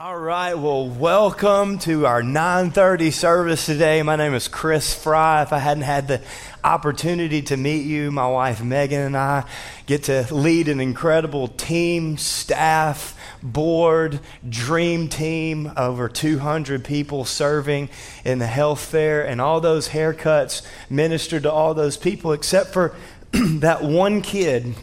All right, well, welcome to our 9:30 service today. My name is Chris Fry. If I hadn't had the opportunity to meet you, my wife Megan and I get to lead an incredible team, staff, board, dream team, over 200 people serving in the health fair, and all those haircuts ministered to all those people except for that one kid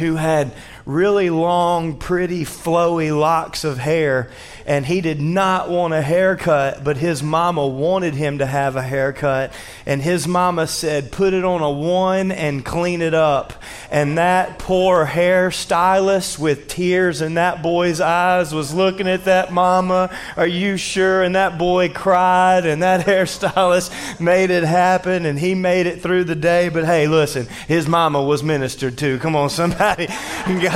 who had really long, pretty, flowy locks of hair, and he did not want a haircut, but his mama wanted him to have a haircut. And his mama said, Put it on a one and clean it up. And that poor hairstylist with tears in that boy's eyes was looking at that mama, Are you sure? And that boy cried, and that hairstylist made it happen, and he made it through the day. But hey, listen, his mama was ministered to. Come on, somebody.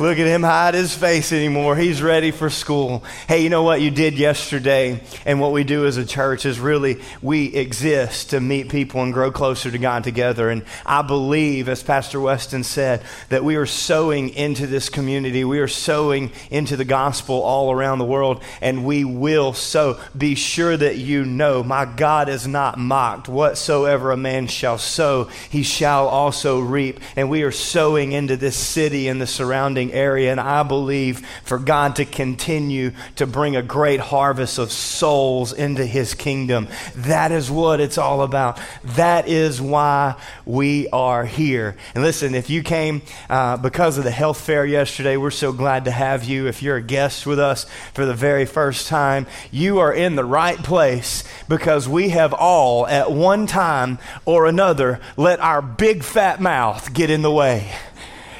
Look at him hide his face anymore. He's ready for school. Hey, you know what you did yesterday? And what we do as a church is really we exist to meet people and grow closer to God together. And I believe, as Pastor Weston said, that we are sowing into this community. We are sowing into the gospel all around the world, and we will sow. Be sure that you know my God is not mocked. Whatsoever a man shall sow, he shall also reap. And we are sowing into this city and the surrounding area. And I believe for God to continue to bring a great harvest of souls into his kingdom. That is what it's all about. That is why we are here. And listen, if you came uh, because of the health fair yesterday, we're so glad to have you. If you're a guest with us for the very first time, you are in the right place because we have all, at one time or another, let our big fat mouth get in the way.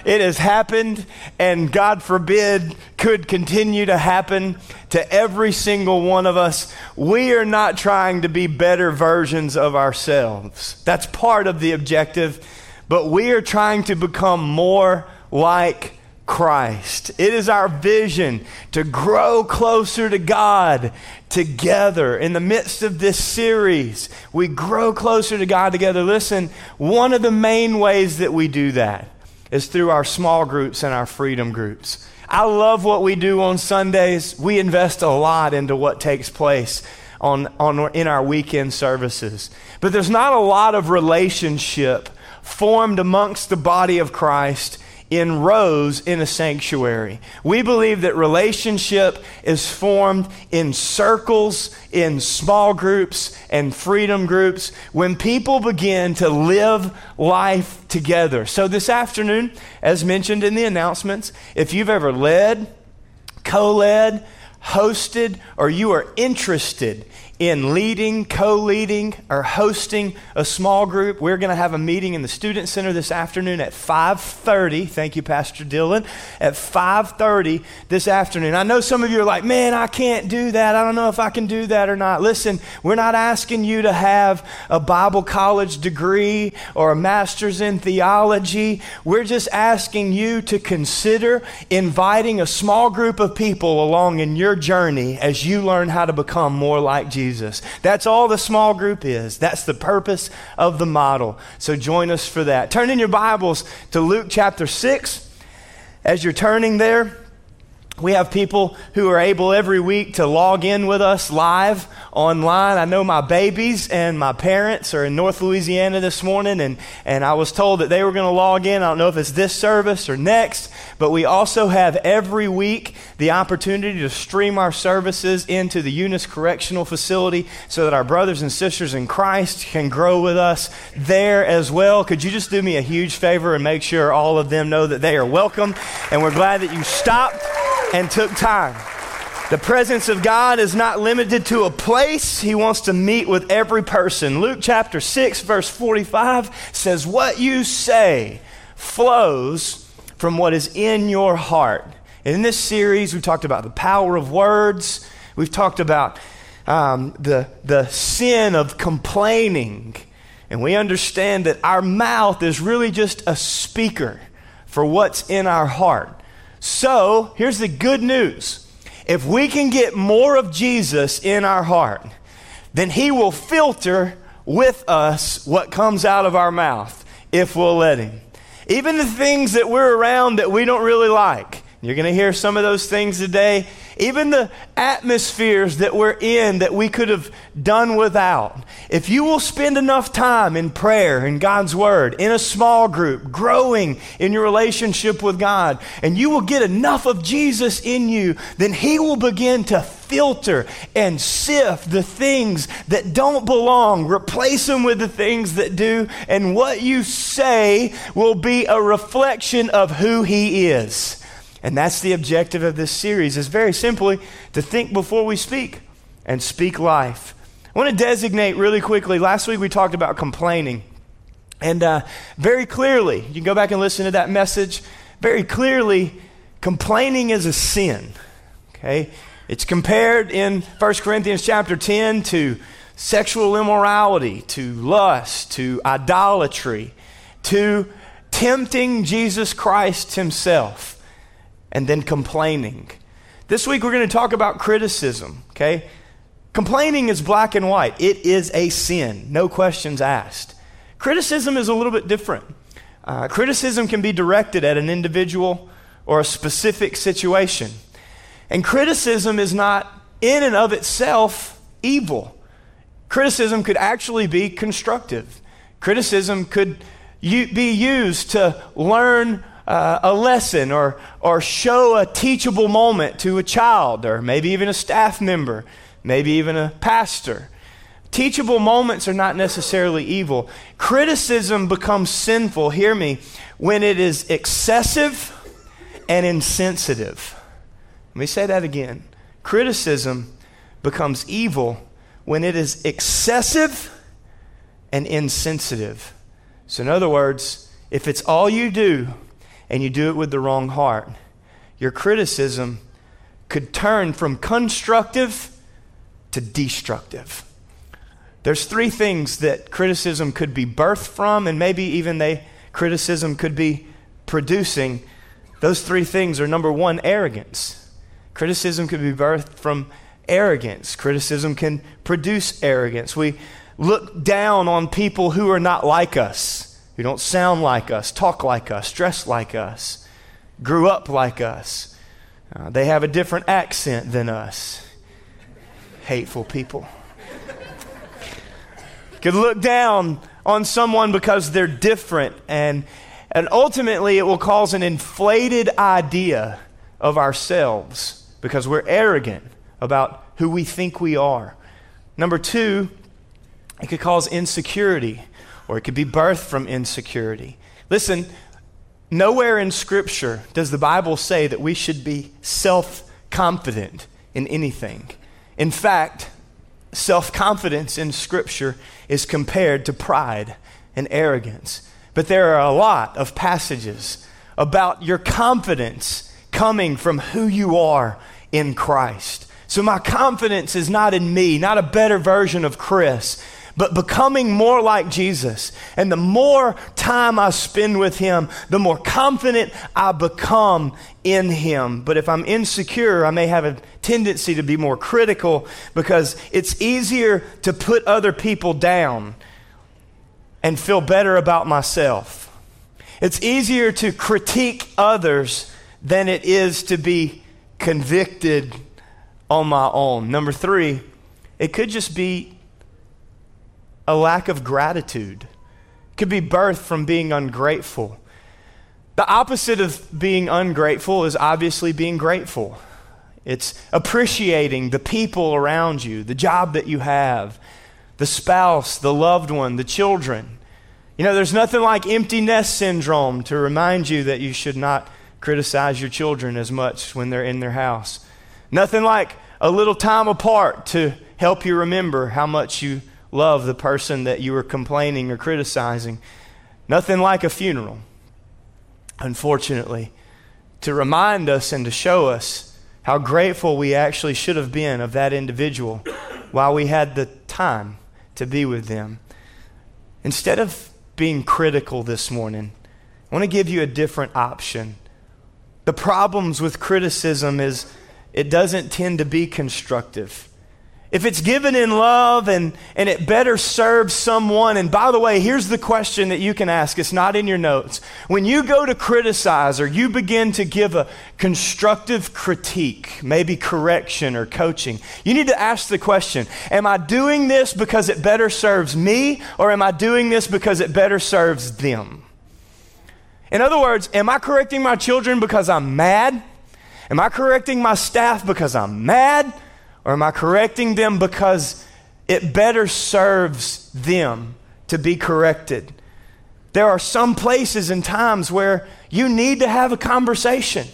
It has happened, and God forbid could continue to happen to every single one of us. We are not trying to be better versions of ourselves. That's part of the objective, but we are trying to become more like Christ. It is our vision to grow closer to God together. In the midst of this series, we grow closer to God together. Listen, one of the main ways that we do that is through our small groups and our freedom groups. I love what we do on Sundays. We invest a lot into what takes place on, on, in our weekend services. But there's not a lot of relationship formed amongst the body of Christ in rows in a sanctuary. We believe that relationship is formed in circles, in small groups, and freedom groups when people begin to live life together. So, this afternoon, as mentioned in the announcements, if you've ever led, co led, hosted, or you are interested in leading, co leading, or hosting a small group. We're going to have a meeting in the Student Center this afternoon at 5.30. Thank you, Pastor Dylan. At 5.30 this afternoon. I know some of you are like, man, I can't do that. I don't know if I can do that or not. Listen, we're not asking you to have a Bible college degree or a master's in theology. We're just asking you to consider inviting a small group of people along in your journey as you learn how to become more like Jesus. Jesus. That's all the small group is. That's the purpose of the model. So join us for that. Turn in your Bibles to Luke chapter 6. As you're turning there, we have people who are able every week to log in with us live online. I know my babies and my parents are in North Louisiana this morning, and, and I was told that they were going to log in. I don't know if it's this service or next, but we also have every week the opportunity to stream our services into the Eunice Correctional Facility so that our brothers and sisters in Christ can grow with us there as well. Could you just do me a huge favor and make sure all of them know that they are welcome? And we're glad that you stopped and took time. The presence of God is not limited to a place. He wants to meet with every person. Luke chapter 6, verse 45 says, What you say flows from what is in your heart. In this series, we've talked about the power of words, we've talked about um, the, the sin of complaining. And we understand that our mouth is really just a speaker for what's in our heart. So, here's the good news if we can get more of Jesus in our heart, then He will filter with us what comes out of our mouth if we'll let Him. Even the things that we're around that we don't really like, You're going to hear some of those things today. Even the atmospheres that we're in that we could have done without. If you will spend enough time in prayer, in God's Word, in a small group, growing in your relationship with God, and you will get enough of Jesus in you, then He will begin to filter and sift the things that don't belong, replace them with the things that do, and what you say will be a reflection of who He is. And that's the objective of this series is very simply to think before we speak and speak life. I want to designate really quickly. Last week we talked about complaining. And uh, very clearly, you can go back and listen to that message. Very clearly, complaining is a sin. Okay? It's compared in 1 Corinthians chapter 10 to sexual immorality, to lust, to idolatry, to tempting Jesus Christ himself and then complaining. This week we're going to talk about criticism, okay? Complaining is black and white. It is a sin, no questions asked. Criticism is a little bit different. Uh, criticism can be directed at an individual or a specific situation. And criticism is not in and of itself evil. Criticism could actually be constructive. Criticism could be used to learn uh, a lesson or, or show a teachable moment to a child or maybe even a staff member, maybe even a pastor. Teachable moments are not necessarily evil. Criticism becomes sinful, hear me, when it is excessive and insensitive. Let me say that again. Criticism becomes evil when it is excessive and insensitive. So, in other words, if it's all you do and you do it with the wrong heart, your criticism could turn from constructive to destructive. There's three things that criticism could be birthed from, and maybe even they criticism could be producing. Those three things are number one, arrogance. Criticism could be birthed from arrogance. Criticism can produce arrogance. We look down on people who are not like us who don't sound like us, talk like us, dress like us, grew up like us. Uh, they have a different accent than us. Hateful people. Could look down on someone because they're different, and, and ultimately it will cause an inflated idea of ourselves because we're arrogant about who we think we are. Number two, it could cause insecurity or it could be birthed from insecurity. Listen, nowhere in Scripture does the Bible say that we should be self confident in anything. In fact, self confidence in Scripture is compared to pride and arrogance. But there are a lot of passages about your confidence coming from who you are in Christ. So my confidence is not in me, not a better version of Chris, but becoming more like Jesus. And the more time I spend with Him, the more confident I become in Him. But if I'm insecure, I may have a tendency to be more critical because it's easier to put other people down and feel better about myself. It's easier to critique others than it is to be convicted on my own. Number three, it could just be a lack of gratitude. It could be birthed from being ungrateful. The opposite of being ungrateful is obviously being grateful. It's appreciating the people around you, the job that you have, the spouse, the loved one, the children. You know, there's nothing like empty nest syndrome to remind you that you should not criticize your children as much when they're in their house. Nothing like a little time apart to help you remember how much you love the person that you were complaining or criticizing. Nothing like a funeral, unfortunately, to remind us and to show us how grateful we actually should have been of that individual while we had the time to be with them. Instead of being critical this morning, I want to give you a different option. The problems with criticism is it doesn't tend to be constructive. If it's given in love and, and it better serves someone, and by the way, here's the question that you can ask. It's not in your notes. When you go to criticize or you begin to give a constructive critique, maybe correction or coaching, you need to ask the question Am I doing this because it better serves me, or am I doing this because it better serves them? In other words, am I correcting my children because I'm mad? Am I correcting my staff because I'm mad? Or am I correcting them because it better serves them to be corrected? There are some places and times where you need to have a conversation,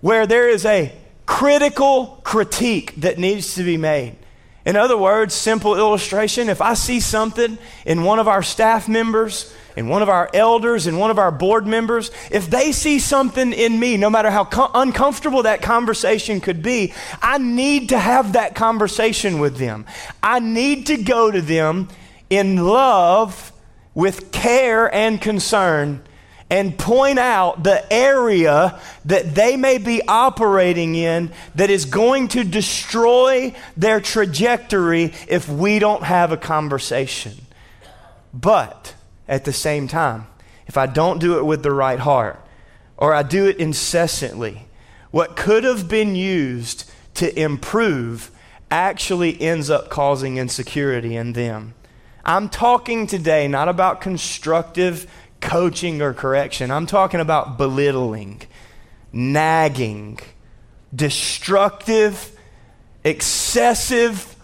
where there is a critical critique that needs to be made. In other words, simple illustration if I see something in one of our staff members and one of our elders and one of our board members, if they see something in me, no matter how co- uncomfortable that conversation could be, I need to have that conversation with them. I need to go to them in love, with care and concern, and point out the area that they may be operating in that is going to destroy their trajectory if we don't have a conversation. But, at the same time. If I don't do it with the right heart, or I do it incessantly, what could have been used to improve actually ends up causing insecurity in them. I'm talking today not about constructive coaching or correction, I'm talking about belittling, nagging, destructive, excessive,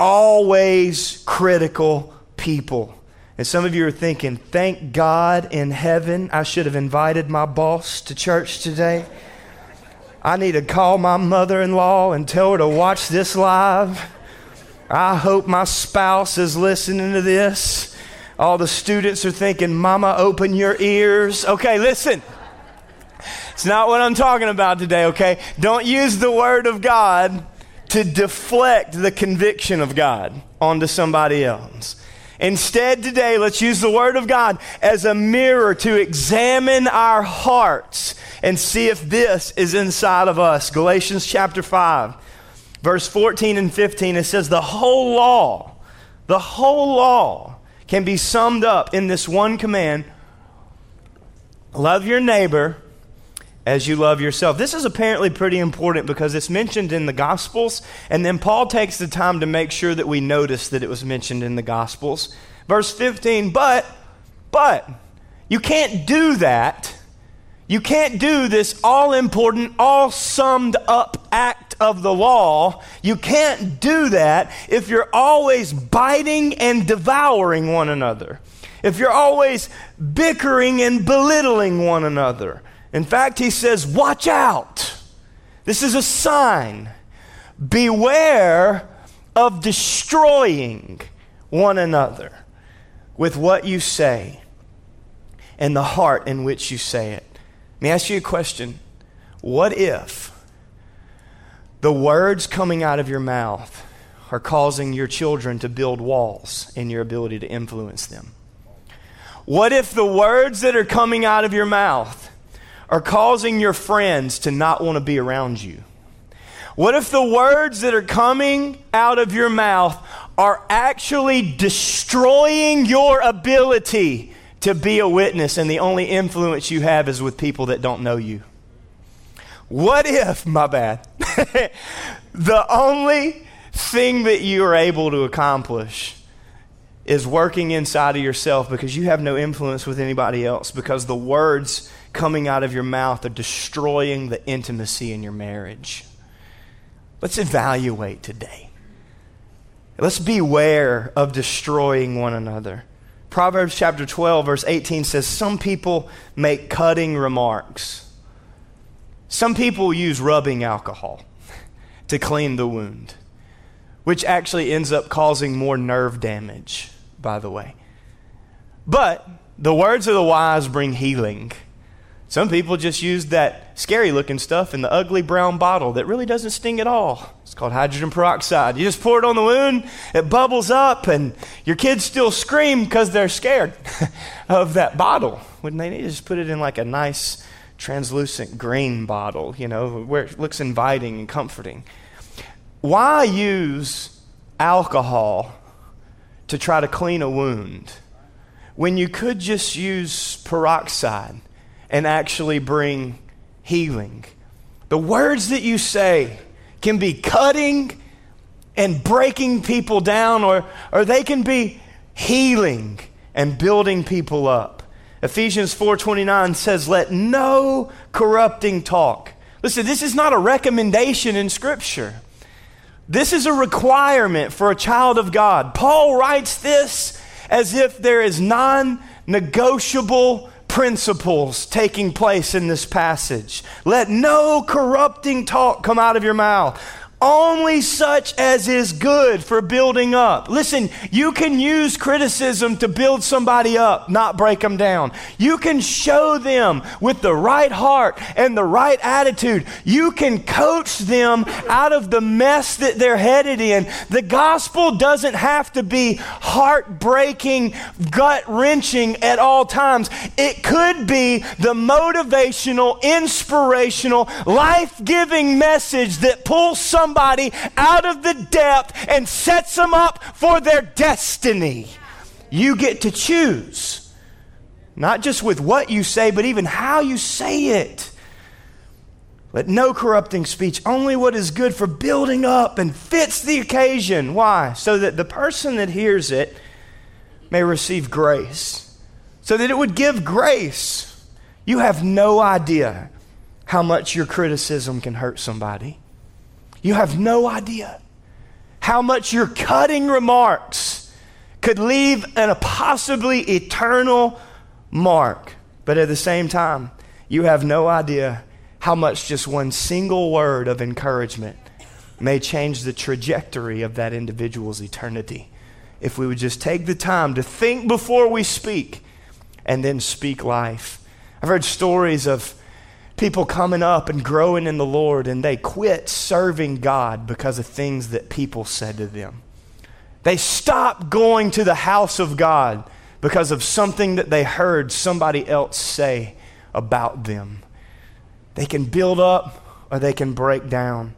always critical people. And some of you are thinking, thank God in heaven I should have invited my boss to church today. I need to call my mother in law and tell her to watch this live. I hope my spouse is listening to this. All the students are thinking, Mama, open your ears. Okay, listen. It's not what I'm talking about today, okay? Don't use the word of God to deflect the conviction of God onto somebody else. Instead, today, let's use the Word of God as a mirror to examine our hearts and see if this is inside of us. Galatians chapter 5, verse 14 and 15, it says, The whole law, the whole law can be summed up in this one command love your neighbor as you love yourself. This is apparently pretty important because it's mentioned in the Gospels, and then Paul takes the time to make sure that we notice that it was mentioned in the Gospels. Verse 15, but, but, you can't do that. You can't do this all important, all summed up act of the law. You can't do that if you're always biting and devouring one another. If you're always bickering and belittling one another in fact, he says, Watch out. This is a sign. Beware of destroying one another with what you say and the heart in which you say it. Let me ask you a question. What if the words coming out of your mouth are causing your children to build walls in your ability to influence them? What if the words that are coming out of your mouth are causing your friends to not want to be around you? What if the words that are coming out of your mouth are actually destroying your ability to be a witness and the only influence you have is with people that don't know you? What if, my bad, the only thing that you are able to accomplish is working inside of yourself because you have no influence with anybody else because the words coming out of your mouth are destroying the intimacy in your marriage. Let's evaluate today. Let's beware of destroying one another. Proverbs chapter 12, verse 18 says, Some people make cutting remarks. Some people use rubbing alcohol to clean the wound, which actually ends up causing more nerve damage, by the way. But the words of the wise bring healing. Some people just use that scary looking stuff in the ugly brown bottle that really doesn't sting at all. It's called hydrogen peroxide. You just pour it on the wound, it bubbles up, and your kids still scream because they're scared of that bottle. Wouldn't they need to just put it in like a nice translucent green bottle, you know, where it looks inviting and comforting? Why use alcohol to try to clean a wound when you could just use peroxide and actually bring healing. The words that you say can be cutting and breaking people down, or, or they can be healing and building people up. Ephesians 4:29 says, "Let no corrupting talk." Listen, this is not a recommendation in scripture. This is a requirement for a child of God. Paul writes this as if there is non-negotiable principles taking place in this passage. Let no corrupting talk come out of your mouth only such as is good for building up. Listen, you can use criticism to build somebody up, not break them down. You can show them with the right heart and the right attitude. You can coach them out of the mess that they're headed in. The gospel doesn't have to be heartbreaking, gut wrenching at all times. It could be the motivational, inspirational, life giving message that pulls somebody somebody out of the depth and sets them up for their destiny. You get to choose, not just with what you say, but even how you say it. Let no corrupting speech, only what is good for building up and fits the occasion. Why? So that the person that hears it may receive grace. So that it would give grace. You have no idea how much your criticism can hurt somebody. You have no idea how much your cutting remarks could leave an, possibly eternal mark. But at the same time, you have no idea how much just one single word of encouragement may change the trajectory of that individual's eternity. If we would just take the time to think before we speak and then speak life. I've heard stories of people coming up and growing in the Lord, and they quit serving God because of things that people said to them. They stopped going to the house of God because of something that they heard somebody else say about them. They can build up or they can break down.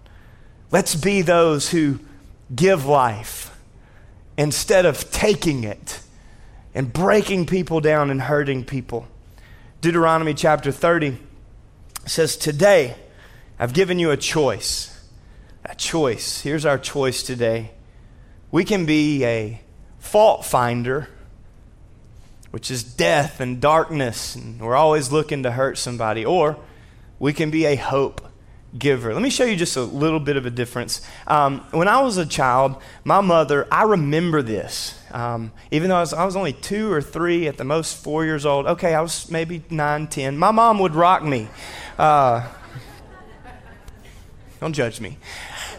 Let's be those who give life instead of taking it and breaking people down and hurting people. Deuteronomy chapter 30 says, Today, I've given you a choice. A choice. Here's our choice today. We can be a fault finder, which is death and darkness, and we're always looking to hurt somebody, or we can be a hope giver. Let me show you just a little bit of a difference. Um, when I was a child, my mother, I remember this. Um, even though I was, I was, only two or three, at the most four years old. Okay, I was maybe nine, ten. My mom would rock me. Uh, don't judge me.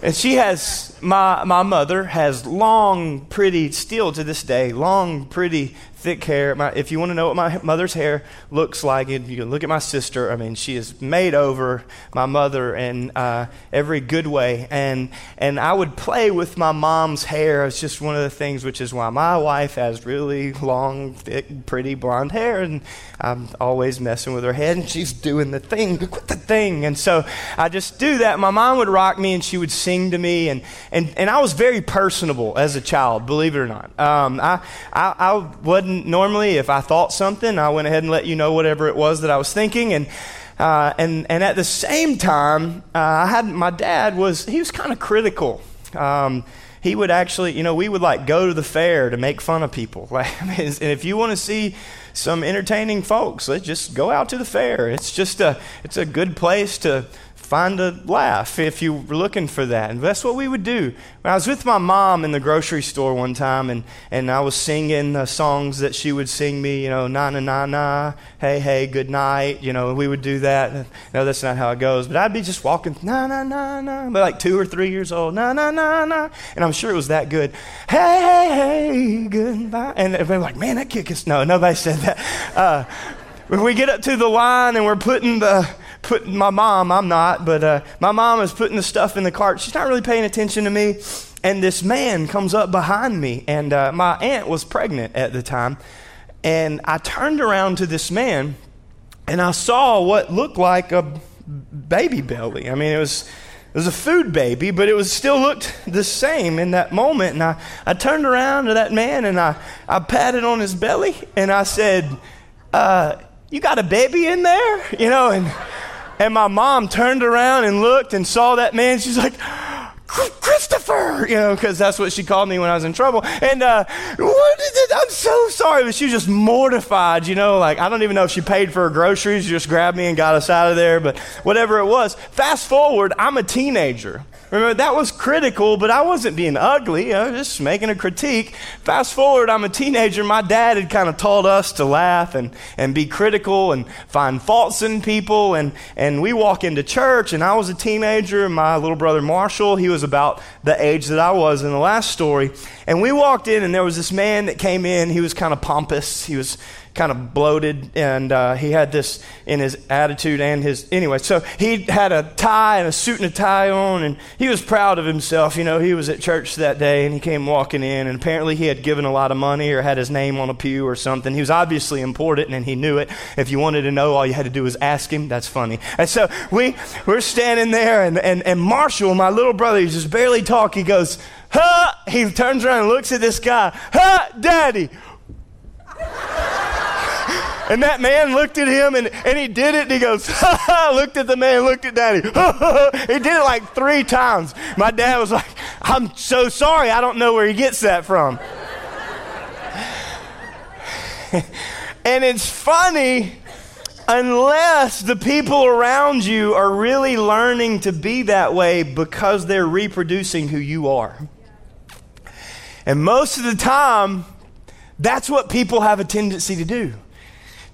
And she has, my, my mother has long, pretty, still to this day, long, pretty, thick hair. My, if you want to know what my mother's hair looks like, you can look at my sister. I mean, she is made over my mother in uh, every good way. And, and I would play with my mom's hair. It's just one of the things, which is why my wife has really long, thick, pretty blonde hair. And I'm always messing with her head, and she's doing the thing, quit the thing. And so I just do that. My mom would rock me, and she would sing to me. And, and, and I was very personable as a child, believe it or not. Um, I, I, I wasn't normally, if I thought something, I went ahead and let you know whatever it was that I was thinking. And uh, and and at the same time, uh, I had my dad was he was kind of critical. Um, he would actually, you know, we would like go to the fair to make fun of people. Like, and if you want to see some entertaining folks, let's just go out to the fair. It's just a it's a good place to find a laugh if you were looking for that. And that's what we would do. I was with my mom in the grocery store one time, and, and I was singing uh, songs that she would sing me, you know, na na na na, hey hey, good night. You know, we would do that. No, that's not how it goes. But I'd be just walking, na na na na, but like two or three years old, na na na na, and I'm sure it was that good. Hey hey hey, goodbye. And everybody like, man, that kick is no, nobody said that. Uh, when we get up to the line and we're putting the putting my mom, I'm not, but uh, my mom is putting the stuff in the cart. She's not really paying attention to me. And this man comes up behind me, and uh, my aunt was pregnant at the time. And I turned around to this man, and I saw what looked like a baby belly. I mean, it was it was a food baby, but it was still looked the same in that moment. And I, I turned around to that man and I, I patted on his belly and I said, uh, You got a baby in there? You know, and, and my mom turned around and looked and saw that man. She's like, Christopher, you know, because that's what she called me when I was in trouble. And uh, what is it? I'm so sorry, but she was just mortified, you know. Like I don't even know if she paid for her groceries, she just grabbed me and got us out of there. But whatever it was, fast forward, I'm a teenager. Remember, that was critical, but I wasn't being ugly. I was just making a critique. Fast forward, I'm a teenager. My dad had kind of taught us to laugh and, and be critical and find faults in people. And, and we walk into church, and I was a teenager, and my little brother Marshall, he was about the age that I was in the last story. And we walked in, and there was this man that came in. He was kind of pompous. He was kind of bloated, and uh, he had this in his attitude and his. Anyway, so he had a tie and a suit and a tie on, and he was proud of himself. You know, he was at church that day, and he came walking in, and apparently he had given a lot of money or had his name on a pew or something. He was obviously important, and he knew it. If you wanted to know, all you had to do was ask him. That's funny. And so we we're standing there, and and, and Marshall, my little brother, he's just barely talk. He goes, "Huh?" He turns around and looks at this guy. "Huh, Daddy." And that man looked at him and, and he did it and he goes, ha, ha, looked at the man, looked at daddy. he did it like three times. My dad was like, I'm so sorry. I don't know where he gets that from. and it's funny unless the people around you are really learning to be that way because they're reproducing who you are. And most of the time, that's what people have a tendency to do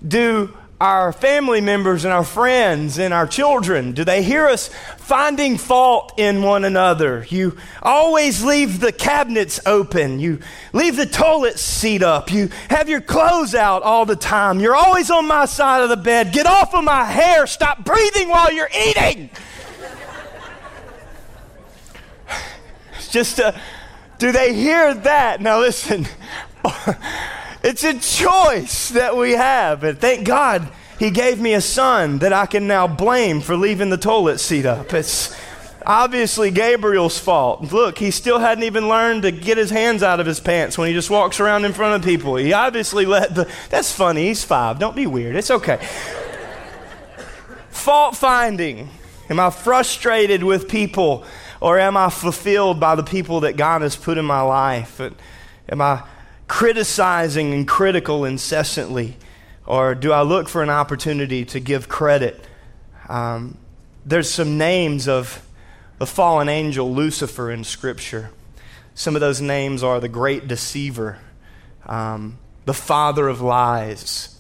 do our family members and our friends and our children? Do they hear us finding fault in one another? You always leave the cabinets open. You leave the toilet seat up. You have your clothes out all the time. You're always on my side of the bed. Get off of my hair. Stop breathing while you're eating. It's just, uh, do they hear that? Now, listen. It's a choice that we have. And thank God he gave me a son that I can now blame for leaving the toilet seat up. It's obviously Gabriel's fault. Look, he still hadn't even learned to get his hands out of his pants when he just walks around in front of people. He obviously let the. That's funny. He's five. Don't be weird. It's okay. fault finding. Am I frustrated with people or am I fulfilled by the people that God has put in my life? Am I criticizing and critical incessantly? Or do I look for an opportunity to give credit? Um, there's some names of the fallen angel Lucifer in Scripture. Some of those names are the great deceiver, um, the father of lies.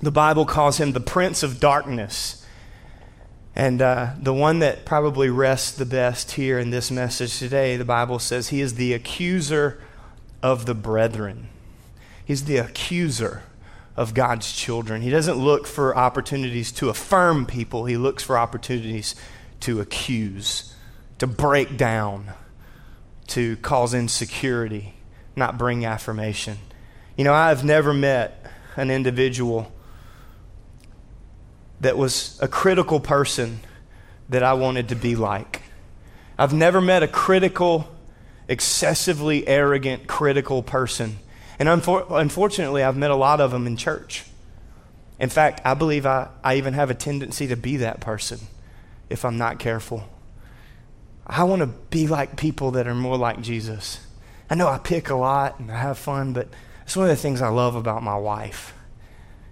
The Bible calls him the prince of darkness. And uh, the one that probably rests the best here in this message today, the Bible says he is the accuser of the brethren. He's the accuser of God's children. He doesn't look for opportunities to affirm people, he looks for opportunities to accuse, to break down, to cause insecurity, not bring affirmation. You know, I've never met an individual that was a critical person that I wanted to be like. I've never met a critical excessively arrogant, critical person. And unfor- unfortunately, I've met a lot of them in church. In fact, I believe I, I even have a tendency to be that person if I'm not careful. I want to be like people that are more like Jesus. I know I pick a lot and I have fun, but it's one of the things I love about my wife.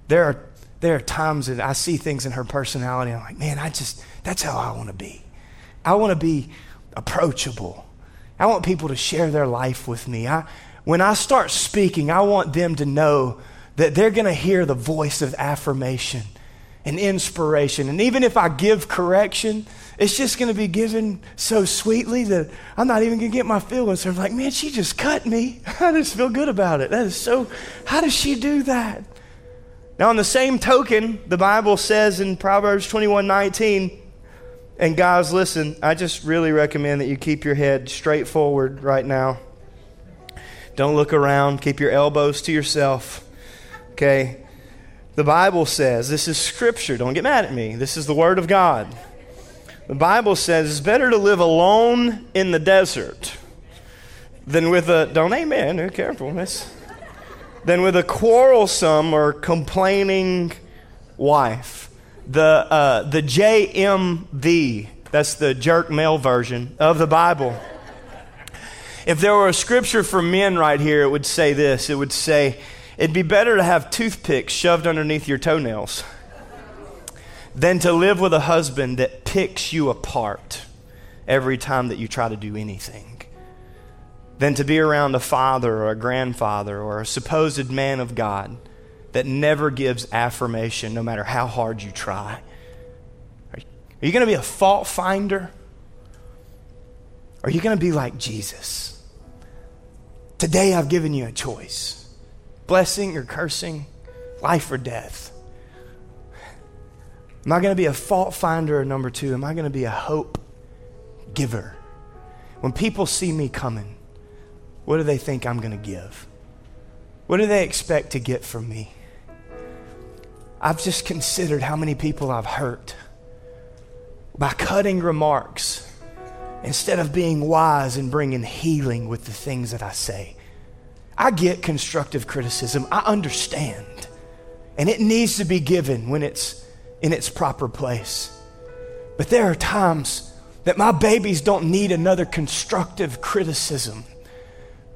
There are, there are times that I see things in her personality, I'm like, man, I just, that's how I want to be. I want to be approachable. I want people to share their life with me. I, when I start speaking, I want them to know that they're going to hear the voice of affirmation and inspiration. And even if I give correction, it's just going to be given so sweetly that I'm not even going to get my feelings. I'm like, man, she just cut me. I just feel good about it. That is so, how does she do that? Now, on the same token, the Bible says in Proverbs 21 19, and guys, listen, I just really recommend that you keep your head straight forward right now. Don't look around. Keep your elbows to yourself. Okay? The Bible says, this is scripture. Don't get mad at me. This is the Word of God. The Bible says it's better to live alone in the desert than with a, don't amen, be careful, miss, than with a quarrelsome or complaining wife. The, uh, the JMV, that's the jerk male version of the Bible. If there were a scripture for men right here, it would say this it would say, It'd be better to have toothpicks shoved underneath your toenails than to live with a husband that picks you apart every time that you try to do anything. Than to be around a father or a grandfather or a supposed man of God that never gives affirmation no matter how hard you try. Are you going to be a fault finder? Are you going to be like Jesus? Today I've given you a choice blessing or cursing, life or death. Am I going to be a fault finder number two? Am I going to be a hope giver? When people see me coming, what do they think I'm going to give? What do they expect to get from me? I've just considered how many people I've hurt by cutting remarks instead of being wise and bringing healing with the things that I say. I get constructive criticism, I understand. And it needs to be given when it's in its proper place. But there are times that my babies don't need another constructive criticism,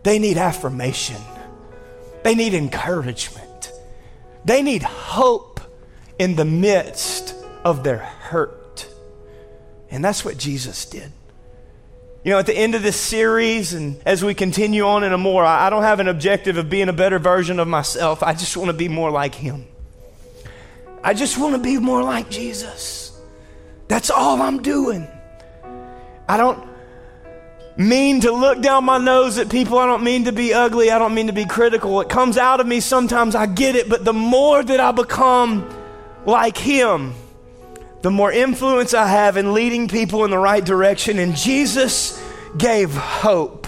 they need affirmation, they need encouragement, they need hope in the midst of their hurt. And that's what Jesus did. You know, at the end of this series, and as we continue on in a more, I don't have an objective of being a better version of myself. I just want to be more like Him. I just want to be more like Jesus. That's all I'm doing. I don't mean to look down my nose at people. I don't mean to be ugly. I don't mean to be critical. It comes out of me sometimes. I get it. But the more that I become like Him, the more influence I have in leading people in the right direction. And Jesus gave hope.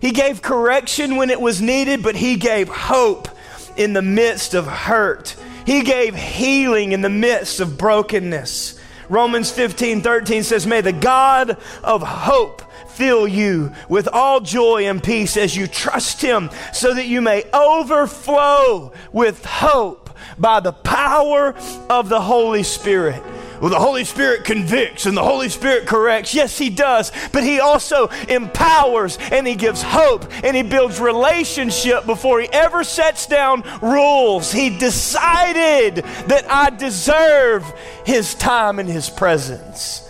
He gave correction when it was needed, but He gave hope in the midst of hurt. He gave healing in the midst of brokenness. Romans 15 13 says, May the God of hope fill you with all joy and peace as you trust Him, so that you may overflow with hope by the power of the Holy Spirit. Well, the Holy Spirit convicts and the Holy Spirit corrects. Yes, He does. But He also empowers and He gives hope and He builds relationship before He ever sets down rules. He decided that I deserve His time and His presence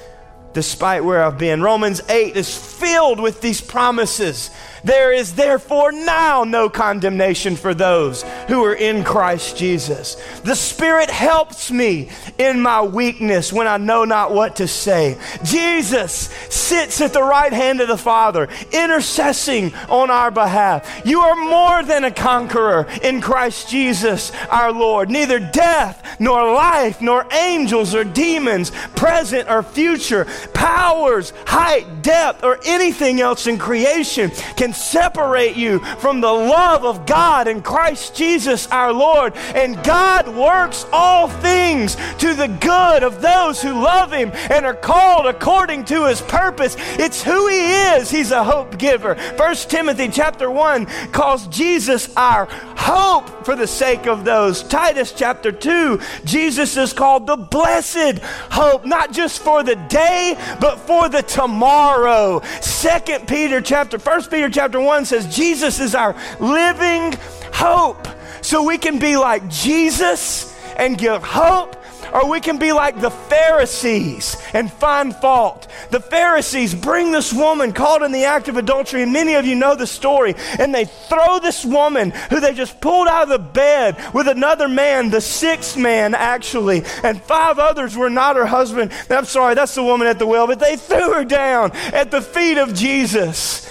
despite where I've been. Romans 8 is filled with these promises there is therefore now no condemnation for those who are in Christ Jesus. The Spirit helps me in my weakness when I know not what to say. Jesus sits at the right hand of the Father, intercessing on our behalf. You are more than a conqueror in Christ Jesus our Lord. Neither death, nor life, nor angels or demons, present or future, powers, height, depth, or anything else in creation can separate you from the love of God in Christ Jesus our Lord. And God works all things to the good of those who love Him and are called according to His purpose. It's who He is. He's a hope giver. First Timothy chapter 1 calls Jesus our hope for the sake of those. Titus chapter 2, Jesus is called the blessed hope, not just for the day, but for the tomorrow. Second Peter chapter, First Peter chapter chapter 1 says Jesus is our living hope. So we can be like Jesus and give hope or we can be like the Pharisees and find fault. The Pharisees bring this woman caught in the act of adultery, and many of you know the story, and they throw this woman who they just pulled out of the bed with another man, the sixth man actually, and five others were not her husband. I'm sorry, that's the woman at the well, but they threw her down at the feet of Jesus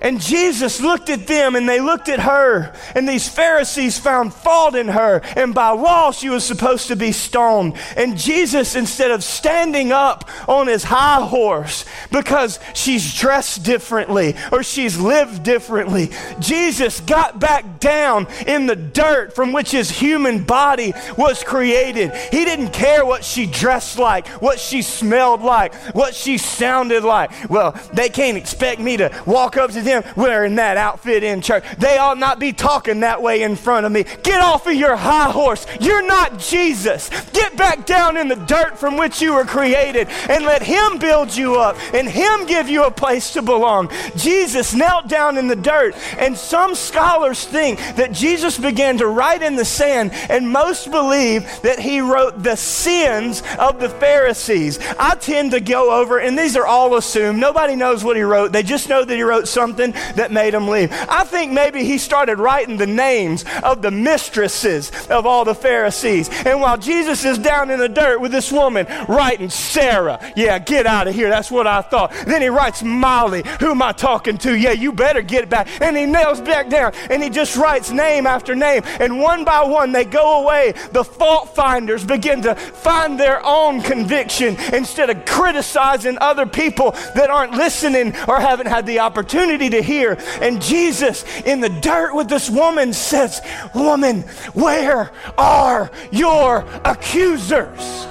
And Jesus looked at them and they looked at her. And these Pharisees found fault in her. And by law, she was supposed to be stoned. And Jesus, instead of standing up on his high horse because she's dressed differently or she's lived differently, Jesus got back down in the dirt from which his human body was created. He didn't care what she dressed like, what she smelled like, what she sounded like. Well, they can't expect me to walk up to them them wearing that outfit in church. They ought not be talking that way in front of me. Get off of your high horse. You're not Jesus. Get back down in the dirt from which you were created and let Him build you up and Him give you a place to belong. Jesus knelt down in the dirt, and some scholars think that Jesus began to write in the sand, and most believe that He wrote the sins of the Pharisees. I tend to go over, and these are all assumed. Nobody knows what He wrote, they just know that He wrote something something that made him leave. I think maybe he started writing the names of the mistresses of all the Pharisees. And while Jesus is down in the dirt with this woman writing Sarah, yeah, get out of here. That's what I thought. Then he writes Molly, who am I talking to? Yeah, you better get back. And he nails back down and he just writes name after name. And one by one, they go away. The fault finders begin to find their own conviction instead of criticizing other people that aren't listening or haven't had the opportunity to hear. And Jesus, in the dirt with this woman, says, Woman, where are your accusers?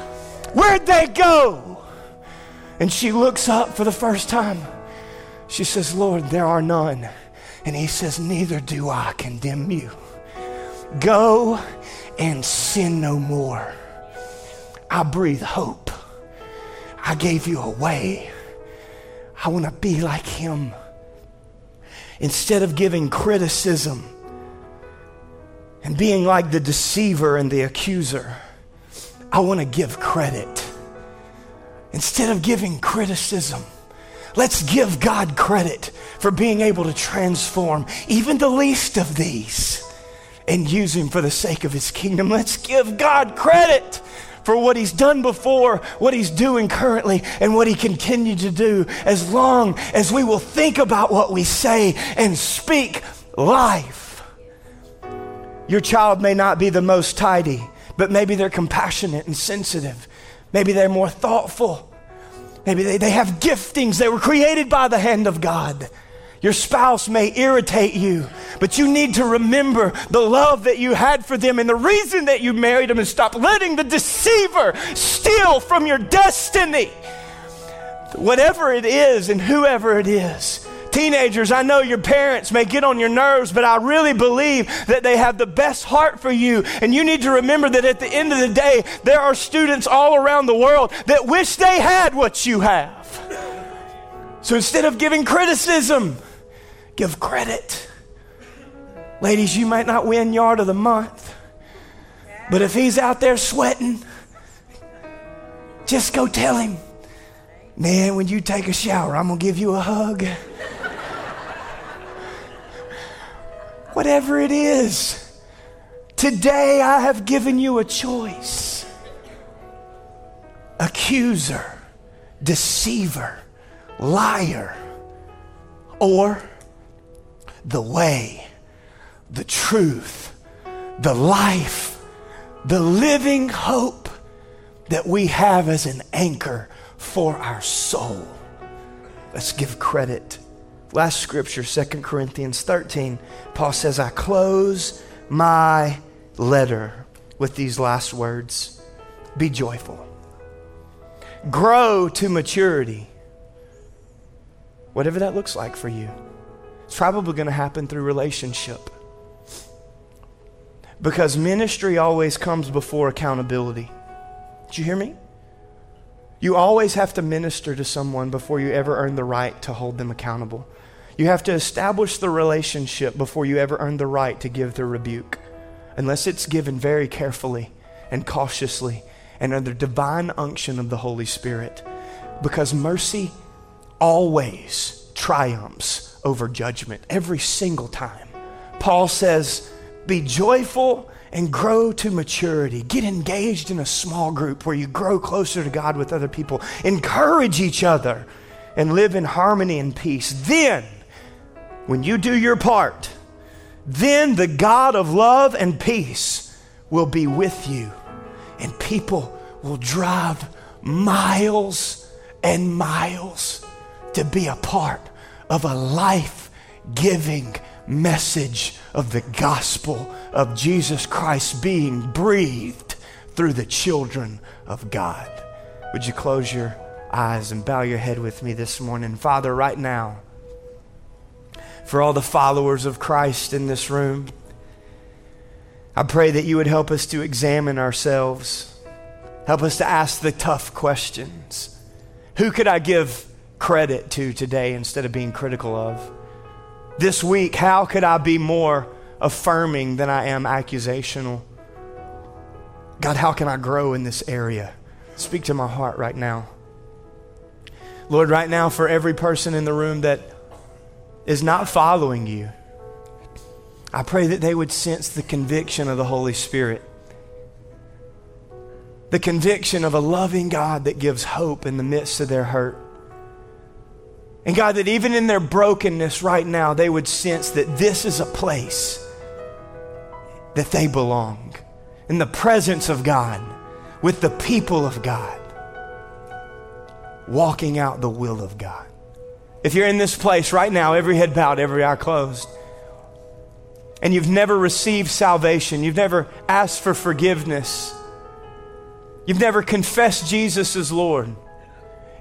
Where'd they go? And she looks up for the first time. She says, Lord, there are none. And he says, Neither do I condemn you. Go and sin no more. I breathe hope. I gave you a way. I want to be like him instead of giving criticism and being like the deceiver and the accuser, I want to give credit. Instead of giving criticism, let's give God credit for being able to transform even the least of these and use Him for the sake of His kingdom. Let's give God credit for what he's done before, what he's doing currently, and what he continued to do as long as we will think about what we say and speak life. Your child may not be the most tidy, but maybe they're compassionate and sensitive. Maybe they're more thoughtful. Maybe they, they have giftings They were created by the hand of God. Your spouse may irritate you, but you need to remember the love that you had for them and the reason that you married them and stop letting the deceiver steal from your destiny. Whatever it is and whoever it is. Teenagers, I know your parents may get on your nerves, but I really believe that they have the best heart for you. And you need to remember that at the end of the day, there are students all around the world that wish they had what you have. So instead of giving criticism, Give credit. Ladies, you might not win yard of the month, but if he's out there sweating, just go tell him, man, when you take a shower, I'm going to give you a hug. Whatever it is, today I have given you a choice. Accuser, deceiver, liar, or the way, the truth, the life, the living hope that we have as an anchor for our soul. Let's give credit. Last scripture, 2 Corinthians 13, Paul says, I close my letter with these last words Be joyful, grow to maturity, whatever that looks like for you. It's probably going to happen through relationship. Because ministry always comes before accountability. Did you hear me? You always have to minister to someone before you ever earn the right to hold them accountable. You have to establish the relationship before you ever earn the right to give the rebuke, unless it's given very carefully and cautiously and under divine unction of the Holy Spirit. Because mercy always triumphs over judgment every single time. Paul says, Be joyful and grow to maturity. Get engaged in a small group where you grow closer to God with other people. Encourage each other and live in harmony and peace. Then, when you do your part, then the God of love and peace will be with you, and people will drive miles and miles to be a part of a life giving message of the gospel of Jesus Christ being breathed through the children of God. Would you close your eyes and bow your head with me this morning? Father, right now, for all the followers of Christ in this room. I pray that you would help us to examine ourselves, help us to ask the tough questions. Who could I give credit to today instead of being critical of? This week, how could I be more affirming than I am accusational? God, how can I grow in this area? Speak to my heart right now. Lord, right now, for every person in the room that is not following you, I pray that they would sense the conviction of the Holy Spirit. The conviction of a loving God that gives hope in the midst of their hurt. And God, that even in their brokenness right now, they would sense that this is a place that they belong in the presence of God, with the people of God, walking out the will of God. If you're in this place right now, every head bowed, every eye closed, and you've never received salvation, you've never asked for forgiveness, you've never confessed Jesus as Lord.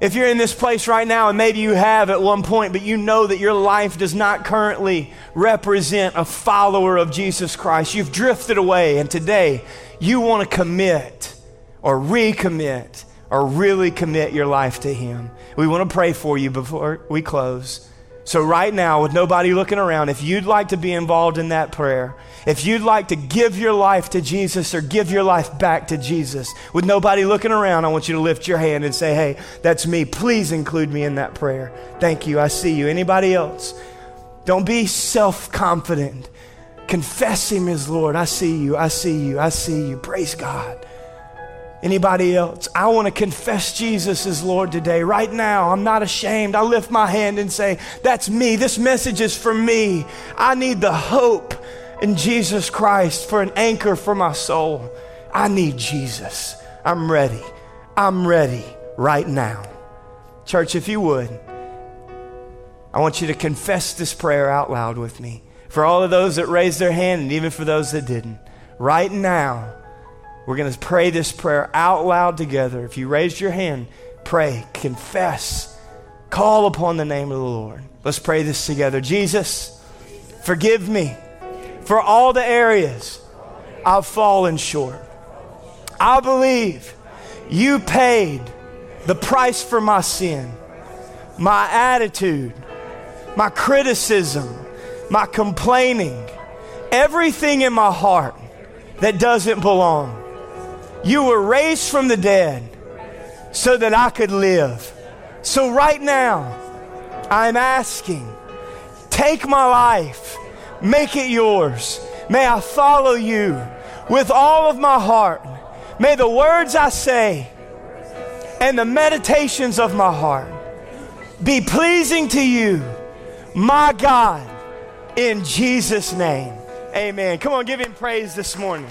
If you're in this place right now, and maybe you have at one point, but you know that your life does not currently represent a follower of Jesus Christ, you've drifted away, and today you want to commit or recommit or really commit your life to Him. We want to pray for you before we close. So, right now, with nobody looking around, if you'd like to be involved in that prayer, if you'd like to give your life to Jesus or give your life back to Jesus, with nobody looking around, I want you to lift your hand and say, Hey, that's me. Please include me in that prayer. Thank you. I see you. Anybody else? Don't be self confident. Confess Him as Lord. I see you. I see you. I see you. Praise God. Anybody else? I want to confess Jesus as Lord today, right now. I'm not ashamed. I lift my hand and say, That's me. This message is for me. I need the hope in Jesus Christ for an anchor for my soul. I need Jesus. I'm ready. I'm ready right now. Church, if you would, I want you to confess this prayer out loud with me. For all of those that raised their hand and even for those that didn't, right now, we're going to pray this prayer out loud together. If you raised your hand, pray, confess, call upon the name of the Lord. Let's pray this together. Jesus, forgive me for all the areas I've fallen short. I believe you paid the price for my sin, my attitude, my criticism, my complaining, everything in my heart that doesn't belong. You were raised from the dead so that I could live. So, right now, I'm asking, take my life, make it yours. May I follow you with all of my heart. May the words I say and the meditations of my heart be pleasing to you, my God, in Jesus' name. Amen. Come on, give him praise this morning.